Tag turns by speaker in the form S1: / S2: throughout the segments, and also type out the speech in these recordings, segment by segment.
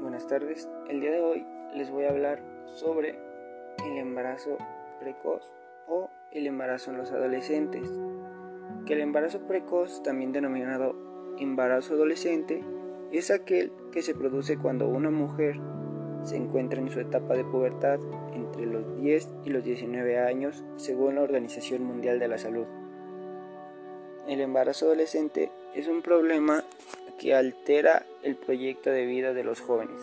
S1: buenas tardes. El día de hoy les voy a hablar sobre el embarazo precoz o el embarazo en los adolescentes. Que el embarazo precoz, también denominado embarazo adolescente, es aquel que se produce cuando una mujer se encuentra en su etapa de pubertad entre los 10 y los 19 años, según la Organización Mundial de la Salud. El embarazo adolescente es un problema que altera el proyecto de vida de los jóvenes.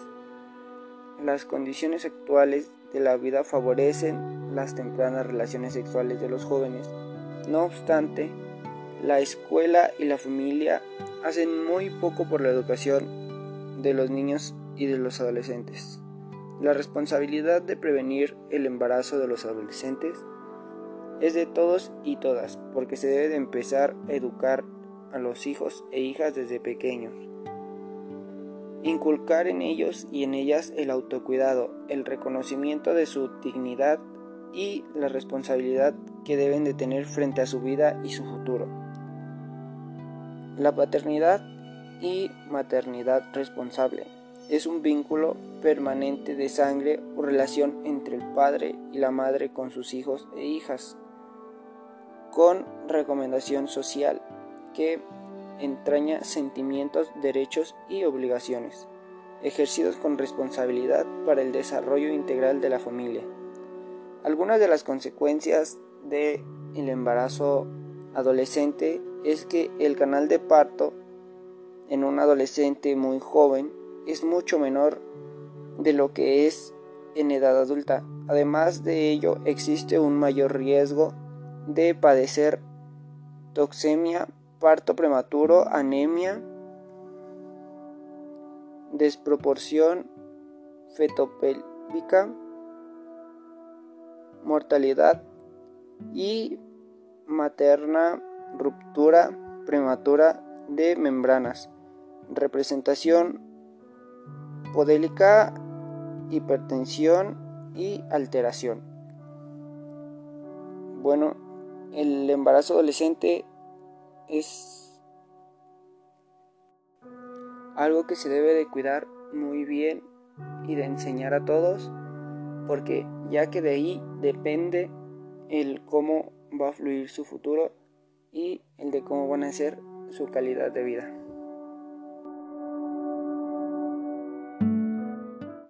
S1: Las condiciones actuales de la vida favorecen las tempranas relaciones sexuales de los jóvenes. No obstante, la escuela y la familia hacen muy poco por la educación de los niños y de los adolescentes. La responsabilidad de prevenir el embarazo de los adolescentes es de todos y todas, porque se debe de empezar a educar a los hijos e hijas desde pequeños. Inculcar en ellos y en ellas el autocuidado, el reconocimiento de su dignidad y la responsabilidad que deben de tener frente a su vida y su futuro. La paternidad y maternidad responsable es un vínculo permanente de sangre o relación entre el padre y la madre con sus hijos e hijas, con recomendación social que entraña sentimientos, derechos y obligaciones, ejercidos con responsabilidad para el desarrollo integral de la familia. Algunas de las consecuencias del el embarazo adolescente es que el canal de parto en un adolescente muy joven es mucho menor de lo que es en edad adulta. Además de ello, existe un mayor riesgo de padecer toxemia parto prematuro, anemia, desproporción fetopélvica, mortalidad y materna ruptura prematura de membranas, representación podélica, hipertensión y alteración. Bueno, el embarazo adolescente es algo que se debe de cuidar muy bien y de enseñar a todos porque ya que de ahí depende el cómo va a fluir su futuro y el de cómo van a ser su calidad de vida.